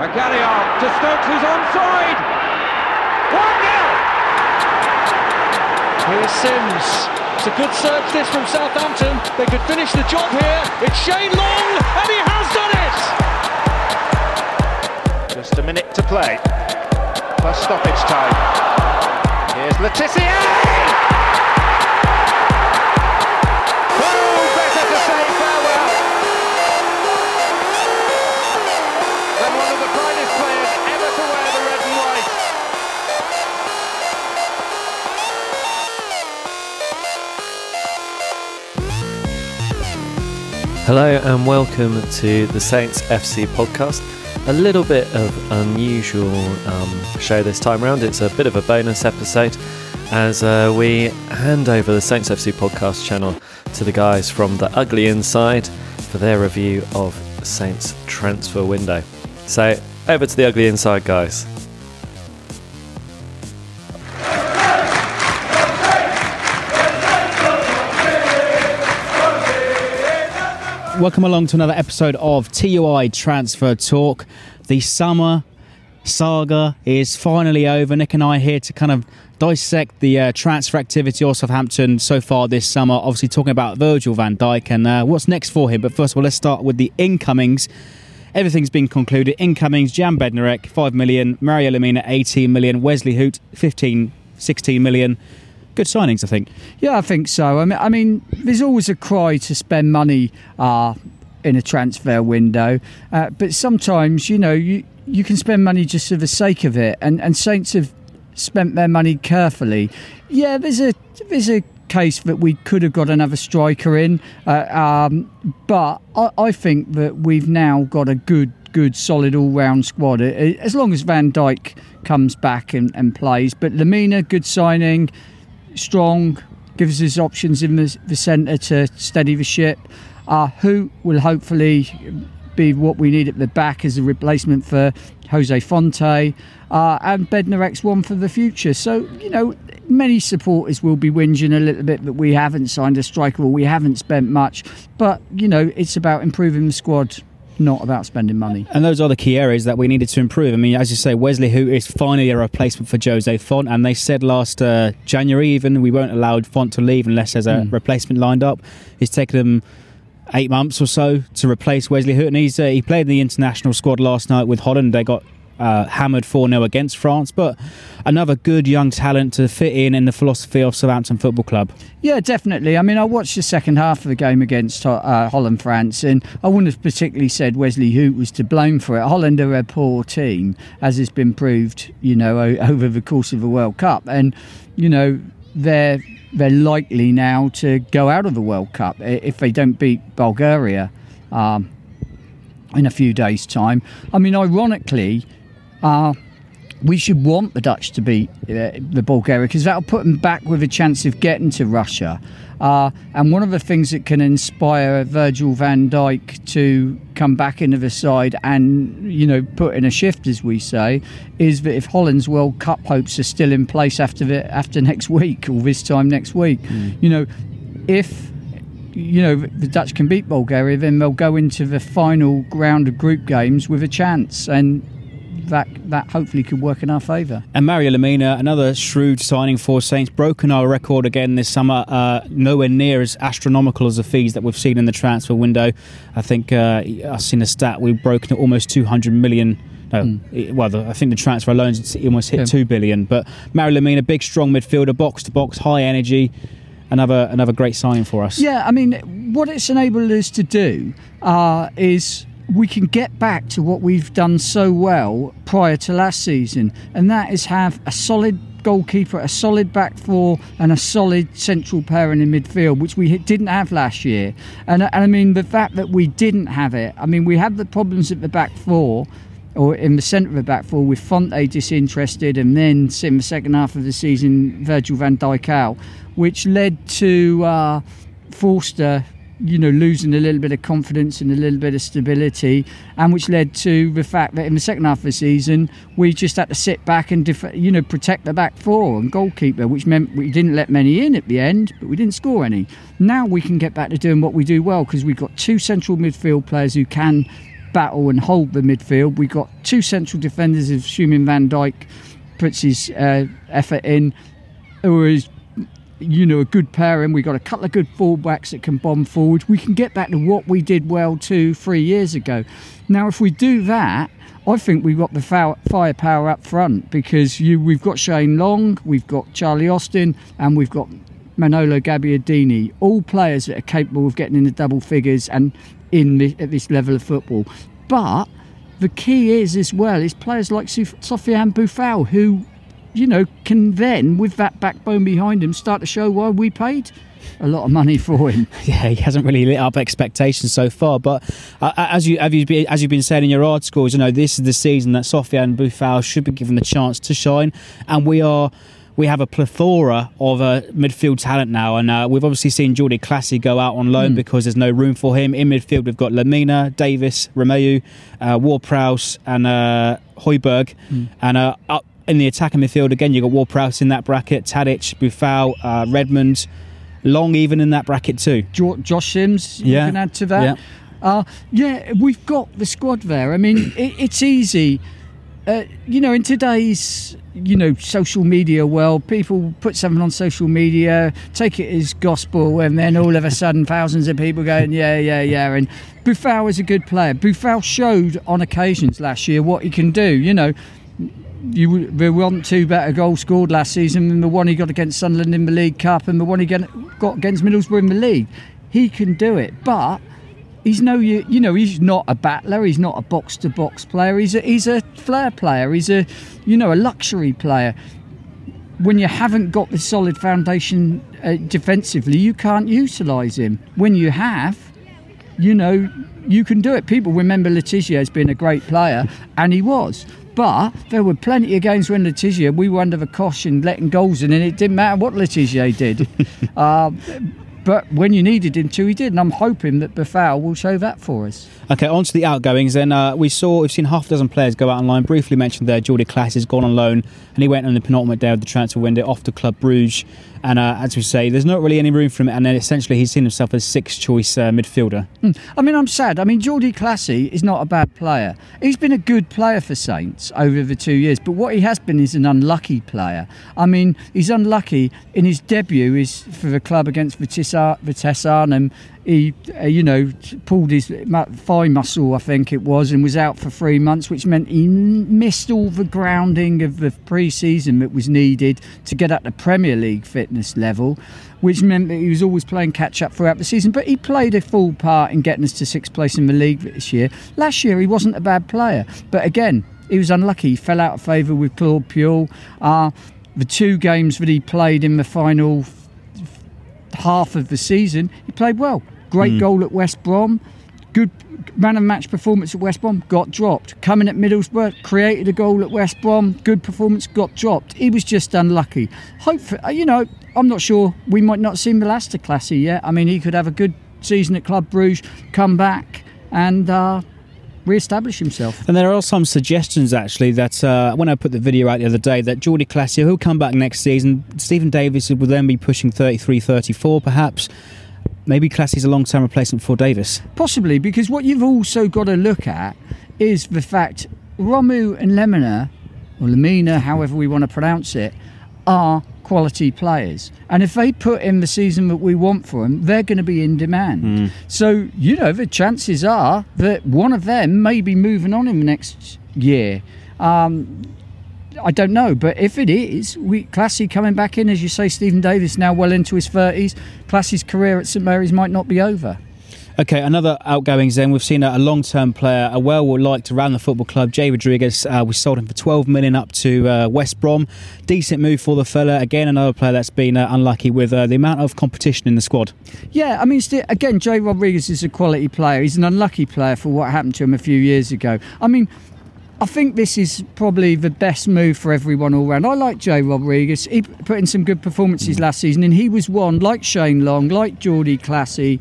Magalhael to Stokes, who's onside. 1 0. Here's Sims. It's a good search this from Southampton. They could finish the job here. It's Shane Long, and he has done it. Just a minute to play. Plus stoppage time. Here's Le Hello and welcome to the Saints FC podcast. A little bit of unusual um, show this time around. It's a bit of a bonus episode as uh, we hand over the Saints FC podcast channel to the guys from the Ugly Inside for their review of Saints transfer window. So over to the Ugly Inside, guys. Welcome along to another episode of TUI Transfer Talk. The summer saga is finally over. Nick and I are here to kind of dissect the uh, transfer activity of Southampton so far this summer. Obviously, talking about Virgil van Dijk and uh, what's next for him. But first of all, let's start with the incomings. Everything's been concluded. Incomings: Jan Bednarek, 5 million, Mario Lemina, 18 million, Wesley Hoedt, 15, 16 million good signings, I think. Yeah, I think so. I mean, I mean there's always a cry to spend money uh, in a transfer window, uh, but sometimes you know you you can spend money just for the sake of it, and and Saints have spent their money carefully. Yeah, there's a there's a case that we could have got another striker in, uh, um, but I, I think that we've now got a good good, solid all-round squad. As long as Van Dijk comes back and, and plays, but Lamina, good signing strong, gives us options in the, the centre to steady the ship. Uh, who will hopefully be what we need at the back as a replacement for Jose Fonte, uh, and Bednarek's one for the future. So, you know, many supporters will be whinging a little bit that we haven't signed a striker or we haven't spent much, but, you know, it's about improving the squad not about spending money. And those are the key areas that we needed to improve. I mean, as you say, Wesley, who is finally a replacement for Jose Fonte, and they said last uh, January even we won't allow Fonte to leave unless there's a mm. replacement lined up. It's taken them eight months or so to replace Wesley Hoedt, and he's uh, he played in the international squad last night with Holland. They got uh, hammered 4 0 against France, but another good young talent to fit in in the philosophy of Southampton Football Club. Yeah, definitely. I mean, I watched the second half of the game against uh, Holland France, and I wouldn't have particularly said Wesley Hoedt was to blame for it. Holland are a poor team, as has been proved, you know, over the course of the World Cup. And, you know, they're they're likely now to go out of the World Cup if they don't beat Bulgaria um, in a few days' time. I mean, ironically, uh, we should want the Dutch to beat uh, the Bulgaria because that'll put them back with a chance of getting to Russia. Uh, and one of the things that can inspire Virgil van Dijk to come back into the side and, you know, put in a shift, as we say, is that if Holland's World Cup hopes are still in place after the, after next week or this time next week, mm. you know, if you know the Dutch can beat Bulgaria, then they'll go into the final round of group games with a chance. And that that hopefully could work in our favour. And Mario Lemina, another shrewd signing for Saints, broken our record again this summer. Uh, nowhere near as astronomical as the fees that we've seen in the transfer window. I think uh, I've seen a stat we've broken almost 200 million. No, mm. well, the, I think the transfer loans almost hit yeah. two billion. But Mario Lemina, big, strong midfielder, box to box, high energy another another great signing for us. Yeah, I mean, what it's enabled us to do uh, is we can get back to what we've done so well prior to last season, and that is have a solid goalkeeper, a solid back four, and a solid central pairing in midfield, which we didn't have last year. And, and I mean, the fact that we didn't have it, I mean, we had the problems at the back four. Or in the centre of the back four with Fonte disinterested, and then in the second half of the season, Virgil van Dijk out, which led to uh, Forster you know, losing a little bit of confidence and a little bit of stability, and which led to the fact that in the second half of the season we just had to sit back and def- you know protect the back four and goalkeeper, which meant we didn't let many in at the end, but we didn't score any. Now we can get back to doing what we do well because we've got two central midfield players who can battle and hold the midfield. We've got two central defenders, assuming Van Dijk puts his uh, effort in, who is you know, a good pairing. We've got a couple of good fullbacks that can bomb forward. We can get back to what we did well two, three years ago. Now, if we do that, I think we've got the firepower up front because you, we've got Shane Long, we've got Charlie Austin, and we've got Manolo Gabbiadini, all players that are capable of getting in the double figures and in the, at this level of football. But the key is as well is players like Sofiane Boufal who you know, can then, with that backbone behind him, start to show why we paid a lot of money for him. Yeah, he hasn't really lit up expectations so far. But uh, as you have you been, as you've been saying in your articles, you know, this is the season that Sofiane Boufal should be given the chance to shine, and we are. We have a plethora of uh, midfield talent now, and uh, we've obviously seen Jordy Clasie go out on loan mm. because there's no room for him. In midfield, we've got Lamina, Davis, Romeu, uh, and uh, Højbjerg. Mm. And uh, up in the attacking midfield, again, you've got Ward-Prowse in that bracket, Tadic, Boufal, uh, Redmond, Long even in that bracket too. Josh Sims, you yeah. can add to that. Yeah. Uh, yeah, we've got the squad there. I mean, it, it's easy. Uh, you know, in today's you know social media world, people put something on social media, take it as gospel, and then all of a sudden, thousands of people going, yeah, yeah, yeah. And Boufal is a good player. Boufal showed on occasions last year what he can do. You know, you there weren't two better goals scored last season than the one he got against Sunderland in the League Cup and the one he got against Middlesbrough in the league. He can do it, but he's no you, you know he's not a battler. He's not a box to box player. He's a he's a flair player. He's a you know a luxury player. When you haven't got the solid foundation uh, defensively, you can't utilise him. When you have, you know you can do it. People remember Le Tissier as being a great player, and he was. But there were plenty of games when Le Tissier, we were under the caution letting goals in, and it didn't matter what Le Tissier did. uh, but when you needed him to, he did, and I'm hoping that Boufal will show that for us. Okay, on to the outgoings. Then uh, we saw we've seen half a dozen players go out on loan. Briefly mentioned there, Jordy Clasie has gone on loan, and he went on the penultimate day of the transfer window off to Club Bruges. And uh, as we say, there's not really any room for him. And then essentially, he's seen himself as sixth choice uh, midfielder. Mm. I mean, I'm sad. I mean, Jordy Clasie is not a bad player. He's been a good player for Saints over the two years, but what he has been is an unlucky player. I mean, he's unlucky in his debut is for the club against Vitesse Arnhem he, uh, you know, pulled his thigh muscle, I think it was, and was out for three months, which meant he missed all the grounding of the pre-season that was needed to get at the Premier League fitness level, which meant that he was always playing catch up throughout the season. But he played a full part in getting us to sixth place in the league this year. Last year, he wasn't a bad player, but again, he was unlucky. He fell out of favour with Claude Puel. Uh, the two games that he played in the final half of the season, he played well. Great mm. goal at West Brom. Good man of match performance at West Brom. Got dropped. Coming at Middlesbrough, created a goal at West Brom. Good performance. Got dropped. He was just unlucky. Hopefully, uh, you know, I'm not sure. We might not see Malaster Classy yet. I mean, he could have a good season at Club Bruges, come back, and uh, re-establish himself. And there are some suggestions actually that uh, when I put the video out the other day that Jordi Jordy Clasie will come back next season. Stephen Davis will then be pushing 33, 34 perhaps maybe Clasie's a long term replacement for Davis. Possibly, because what you've also got to look at is the fact Romeu and Lemina, or Lemina, however we want to pronounce it, are quality players. And if they put in the season that we want for them, they're going to be in demand. Mm. So, you know, the chances are that one of them may be moving on in the next year. Um, I don't know, but if it is, we Clasie coming back in, as you say, Stephen Davis now well into his thirties. Clasie's career at St Mary's might not be over. Okay, another outgoings then. We've seen a, a long term player, a well liked around the football club, Jay Rodriguez. Uh, we sold him for 12 million up to uh, West Brom. Decent move for the fella. Again, another player that's been uh, unlucky with uh, the amount of competition in the squad. Yeah, I mean, again, Jay Rodriguez is a quality player. He's an unlucky player for what happened to him a few years ago. I mean, I think this is probably the best move for everyone all round. I like Jay Rodriguez. He put in some good performances last season, and he was one, like Shane Long, like Jordy Clasie,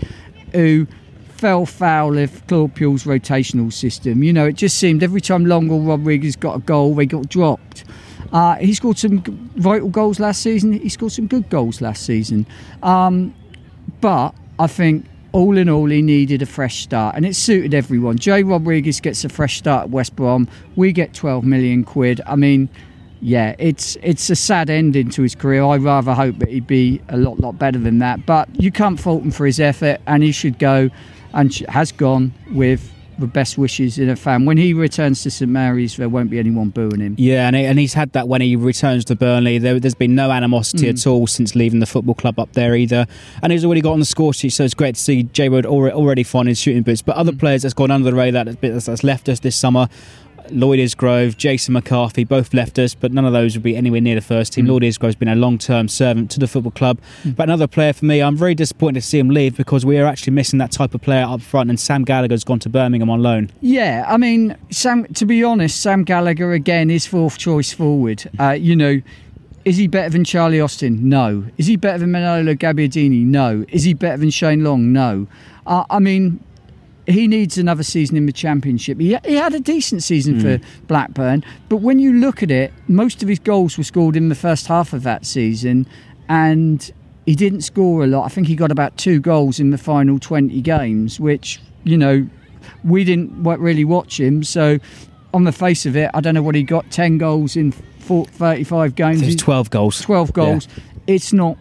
who fell foul of Claude Puel's rotational system. You know, it just seemed every time Long or Rodriguez got a goal, they got dropped. Uh, he scored some vital goals last season. He scored some good goals last season. Um, but I think all in all, he needed a fresh start, and it suited everyone. Jay Rodriguez gets a fresh start at West Brom. We get 12 million quid. I mean, yeah, it's it's a sad ending to his career. I rather hope that he'd be a lot lot better than that. But you can't fault him for his effort, and he should go, and has gone with the best wishes in a fan. When he returns to St Mary's, there won't be anyone booing him. Yeah, and, he, and he's had that when he returns to Burnley. There, has been no animosity mm. at all since leaving the football club up there either. And he's already got on the score sheet, so it's great to see J Wood already finding shooting boots. But other mm. players that's gone under the radar that's, that's left us this summer Lloyd Isgrove, Jason McCarthy both left us, but none of those would be anywhere near the first team. Mm. Lloyd Isgrove's been a long term servant to the football club. Mm. But another player for me, I'm very disappointed to see him leave because we are actually missing that type of player up front, and Sam Gallagher's gone to Birmingham on loan. Yeah, I mean, Sam. to be honest, Sam Gallagher again is fourth choice forward. Uh, you know, is he better than Charlie Austin? No. Is he better than Manolo Gabbiadini? No. Is he better than Shane Long? No. Uh, I mean, he needs another season in the championship. He, he had a decent season mm. for Blackburn, but when you look at it, most of his goals were scored in the first half of that season, and he didn't score a lot. I think he got about two goals in the final 20 games, which, you know, we didn't really watch him. So, on the face of it, I don't know what he got 10 goals in 35 games. It's 12 goals. 12 goals. Yeah. It's not,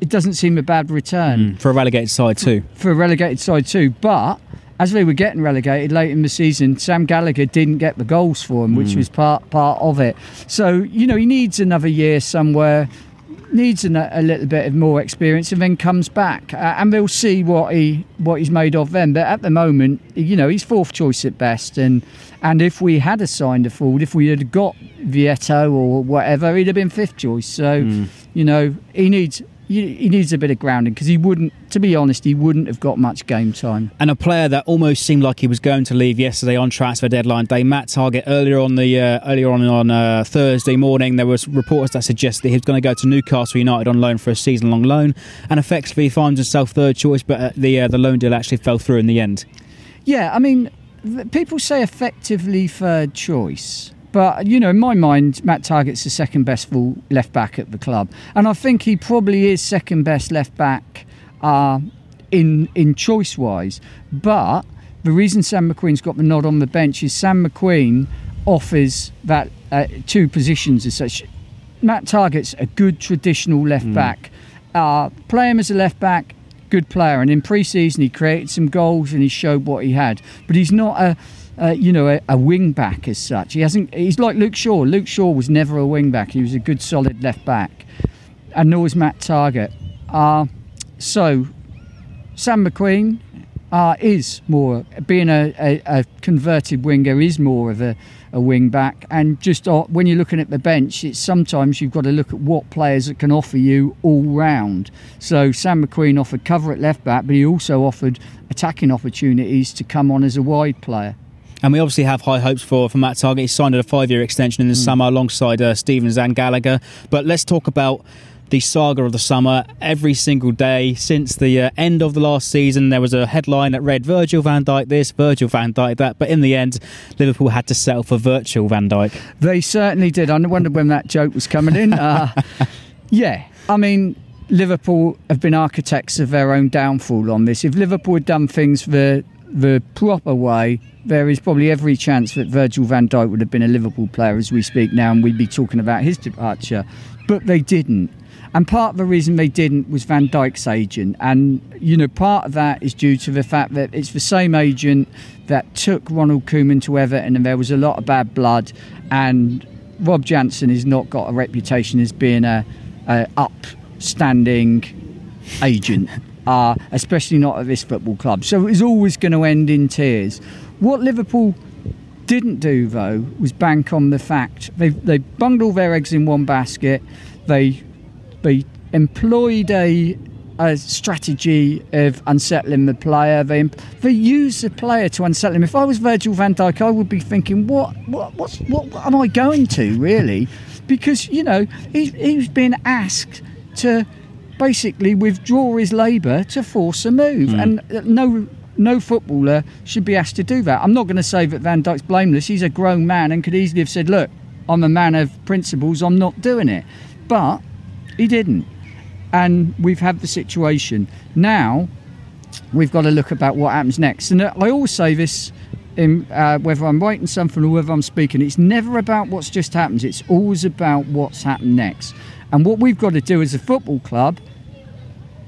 it doesn't seem a bad return. Mm. For a relegated side, too. For, for a relegated side, too. But as they were getting relegated late in the season, Sam Gallagher didn't get the goals for him, which mm. was part part of it. So you know he needs another year somewhere, needs a, a little bit of more experience, and then comes back, uh, and we'll see what he what he's made of then. But at the moment, you know he's fourth choice at best, and and if we had assigned a forward, if we had got Vietto or whatever, he'd have been fifth choice. So mm. you know he needs he needs a bit of grounding because he wouldn't, to be honest, he wouldn't have got much game time. And a player that almost seemed like he was going to leave yesterday on transfer deadline day, Matt Targett. Earlier on the uh, earlier on on uh, Thursday morning, there was reports that suggested he was going to go to Newcastle United on loan for a season-long loan, and effectively finds himself third choice. But uh, the uh, the loan deal actually fell through in the end. Yeah, I mean, people say effectively third choice. But you know, in my mind, Matt Targett's the second best full left back at the club, and I think he probably is second best left back uh, in in choice wise. But the reason Sam McQueen's got the nod on the bench is Sam McQueen offers that uh, two positions as such. Matt Targett's a good traditional left mm. back. Uh, play him as a left back, good player, and in pre-season he created some goals and he showed what he had. But he's not a uh, you know, a, a, wing back as such. He hasn't. He's like Luke Shaw. Luke Shaw was never a wing back. He was a good, solid left back, and nor was Matt Targett. Uh, so, Sam McQueen uh, is more being a, a, a, converted winger is more of a, a wing back, and just uh, when you're looking at the bench, it's sometimes you've got to look at what players that can offer you all round. So Sam McQueen offered cover at left back, but he also offered attacking opportunities to come on as a wide player. And we obviously have high hopes for, for Matt Targett. He signed a five year extension in the mm. summer alongside uh, Stevens and Gallagher. But let's talk about the saga of the summer. Every single day since the uh, end of the last season, there was a headline that read Virgil van Dijk this, Virgil van Dijk that. But in the end, Liverpool had to settle for Virgil van Dijk. They certainly did. I wondered when that joke was coming in. Uh, yeah, I mean, Liverpool have been architects of their own downfall on this. If Liverpool had done things the the proper way, there is probably every chance that Virgil van Dijk would have been a Liverpool player as we speak now, and we'd be talking about his departure. But they didn't. And part of the reason they didn't was Van Dijk's agent. And, you know, part of that is due to the fact that it's the same agent that took Ronald Koeman to Everton, and there was a lot of bad blood. And Rob Jansen has not got a reputation as being a upstanding agent. Uh, especially not at this football club. So it was always going to end in tears. What Liverpool didn't do, though, was bank on the fact they they bunged all their eggs in one basket. They they employed a a strategy of unsettling the player. They they used the player to unsettle him. If I was Virgil Van Dijk, I would be thinking, what what what's, what am I going to really? Because you know he he's been asked to basically withdraw his labour to force a move, mm. and no no footballer should be asked to do that. I'm not going to say that Van Dijk's blameless. He's a grown man and could easily have said, "Look, I'm a man of principles. I'm not doing it," but he didn't, and we've had the situation now. we've got to look about what happens next. And I always say this. In, uh, whether I'm writing something or whether I'm speaking, it's never about what's just happened. It's always about what's happened next. And what we've got to do as a football club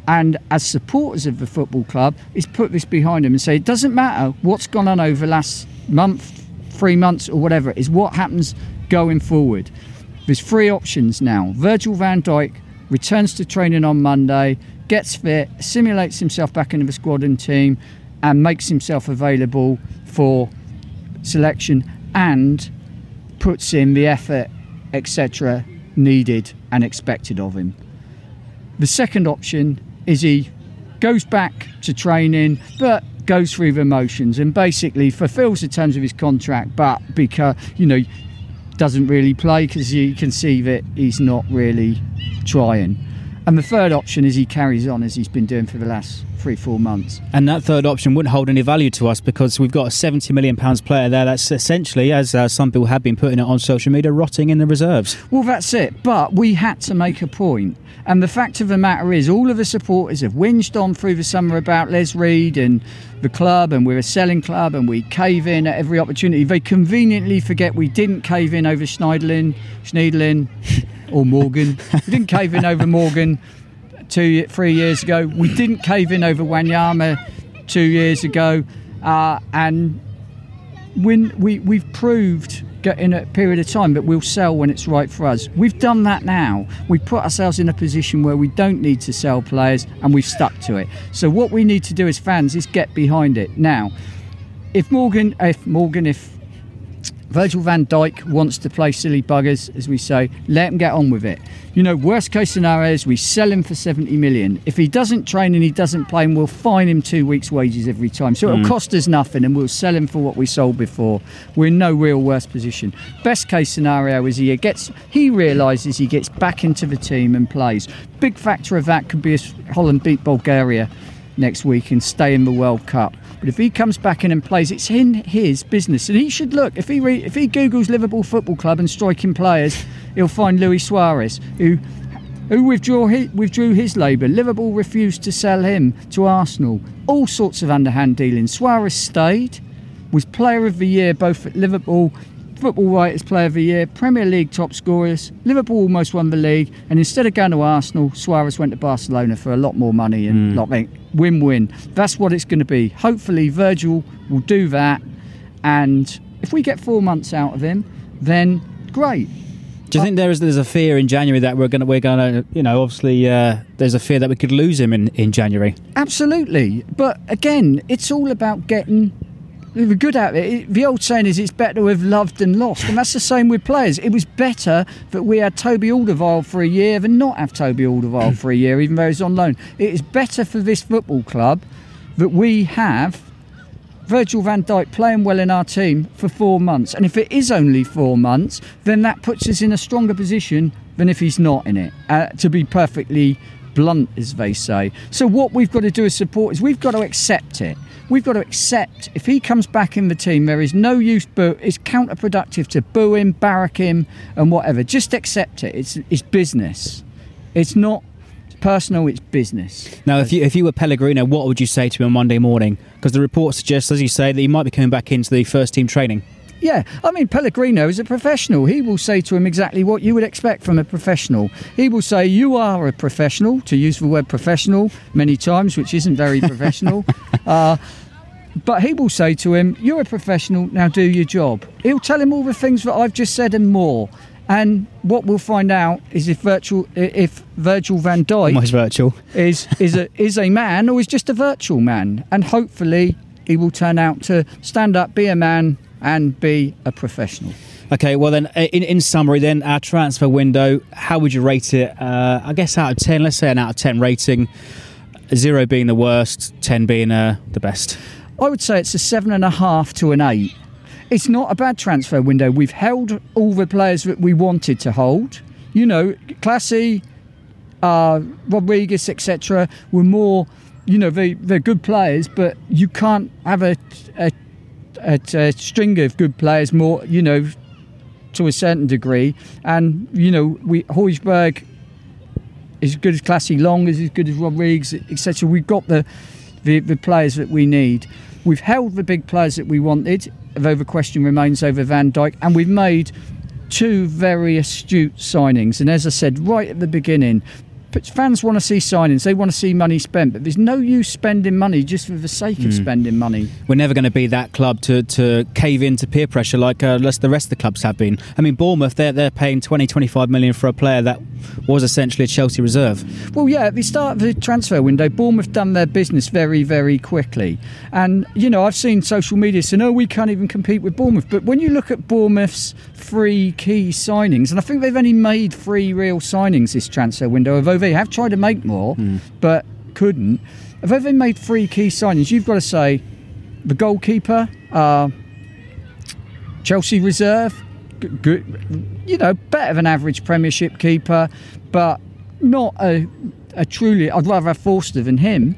and as supporters of the football club is put this behind them and say it doesn't matter what's gone on over the last month, three months, or whatever. Is what happens going forward. There's three options now. Virgil van Dijk returns to training on Monday, gets fit, simulates himself back into the squad and team, and makes himself available for selection and puts in the effort, etc., needed and expected of him. The second option is he goes back to training, but goes through the motions and basically fulfills the terms of his contract, but because you know doesn't really play because you can see that he's not really trying. And the third option is he carries on as he's been doing for the last three, four months. And that third option wouldn't hold any value to us because we've got a seventy million pounds player there. That's essentially, as uh, some people have been putting it on social media, rotting in the reserves. Well, that's it. But we had to make a point. And the fact of the matter is, all of the supporters have whinged on through the summer about Les Reed and the club, and we're a selling club, and we cave in at every opportunity. They conveniently forget we didn't cave in over Schneiderlin, Schneiderlin, or Morgan. we didn't cave in over Morgan two, three years ago. We didn't cave in over Wanyama two years ago, uh, and when we we've proved in a period of time that we'll sell when it's right for us. We've done that now. We've put ourselves in a position where we don't need to sell players and we've stuck to it. So what we need to do as fans is get behind it. Now, if Morgan if Morgan if Virgil van Dijk wants to play silly buggers, as we say, let him get on with it. You know, worst case scenario is we sell him for 70 million. If he doesn't train and he doesn't play, and we'll fine him two weeks' wages every time. So it'll Mm. cost us nothing and we'll sell him for what we sold before. We're in no real worse position. Best case scenario is he gets he realises he gets back into the team and plays. Big factor of that could be if Holland beat Bulgaria next week and stay in the World Cup. But if he comes back in and plays, it's in his business, and he should look. If he re, if he googles Liverpool Football Club and striking players, he'll find Luis Suarez, who who withdrew his, withdrew his labour. Liverpool refused to sell him to Arsenal. All sorts of underhand dealings. Suarez stayed, was Player of the Year both at Liverpool. Football Writers Player of the Year, Premier League top scorers. Liverpool almost won the league, and instead of going to Arsenal, Suarez went to Barcelona for a lot more money and lot win-win. That's what it's going to be. Hopefully, Virgil will do that, and if we get four months out of him, then great. Do you think there is there's a fear in January that we're gonna we're gonna you know obviously uh, there's a fear that we could lose him in, in January? Absolutely. But again, it's all about getting the good at it. It- The old saying is it's better with loved than lost. And that's the same with players. It was better that we had Toby Alderweireld for a year than not have Toby Alderweireld for a year, even though he's on loan. It is better for this football club that we have Virgil van Dijk playing well in our team for four months. And if it is only four months, then that puts us in a stronger position than if he's not in it, uh, to be perfectly blunt, as they say. So, what we've got to do as supporters, we've got to accept it. We've got to accept if he comes back in the team, there is no use, boo. It's counterproductive to boo him, barrack him, and whatever. Just accept it. It's, it's business. It's not personal, it's business. Now, if you if you were Pellegrino, what would you say to him on Monday morning? Because the report suggests, as you say, that he might be coming back into the first team training. Yeah, I mean, Pellegrino is a professional. He will say to him exactly what you would expect from a professional. He will say, You are a professional, to use the word professional many times, which isn't very professional. uh, but he will say to him, You're a professional, now do your job. He'll tell him all the things that I've just said and more. And what we'll find out is if Virgil, if Virgil van Dijk Almost virtual. is is a is a man or is just a virtual man, and hopefully he will turn out to stand up, be a man, and be a professional. Okay, well then, in, in summary, then our transfer window, how would you rate it? Uh, I guess out of ten, let's say an out of ten rating, zero being the worst, ten being uh, the best. I would say it's a seven and a half to an eight. It's not a bad transfer window. We've held all the players that we wanted to hold. You know, Clasie, uh, Rodriguez, etc. were more, you know, they, they're good players, but you can't have a, a, a, a string of good players more, you know, to a certain degree. And, you know, we Højbjerg is as good as Clasie, Long is as good as Rodriguez, etc. We've got the the, the players that we need. We've held the big players that we wanted, though the question remains over Van Dijk, and we've made two very astute signings. And as I said right at the beginning, fans want to see signings. They want to see money spent, but there's no use spending money just for the sake of spending money. We're never going to be that club to, to cave into peer pressure like uh, the rest of the clubs have been. I mean, Bournemouth, they're, they're paying 20, 25 million for a player that was essentially a Chelsea reserve. Well, yeah, at the start of the transfer window, Bournemouth done their business very, very quickly. And, you know, I've seen social media saying, oh, we can't even compete with Bournemouth. But when you look at Bournemouth's three key signings, and I think they've only made three real signings this transfer window, although they have tried to make more, but couldn't. Although they made three key signings, you've got to say the goalkeeper, uh, Chelsea reserve, good, you know, better than average Premiership keeper, but not a, a truly. I'd rather have Forster than him.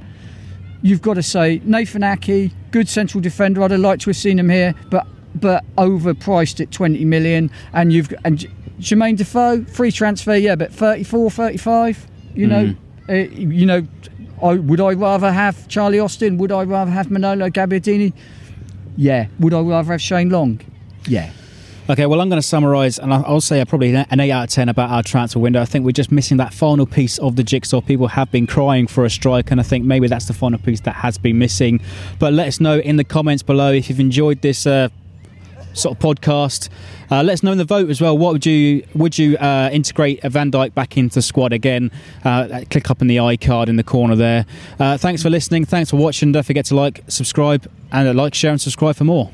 You've got to say Nathan Aké, good central defender. I'd have liked to have seen him here, but but overpriced at 20 million. And you've and Jermaine Defoe, free transfer, yeah, but 34, 35. You know, uh, you know. I, would I rather have Charlie Austin? Would I rather have Manolo Gabbiadini? Yeah. Would I rather have Shane Long? Yeah. Okay, well, I'm going to summarise, and I'll say probably an 8 out of 10 about our transfer window. I think we're just missing that final piece of the jigsaw. People have been crying for a strike, and I think maybe that's the final piece that has been missing. But let us know in the comments below if you've enjoyed this. Uh, sort of podcast. Uh, let us know in the vote as well. What would you would you uh, integrate a Van Dijk back into the squad again? Uh, click up in the iCard in the corner there. Uh, thanks for listening. Thanks for watching. Don't forget to like, subscribe, and uh, like, share, and subscribe for more.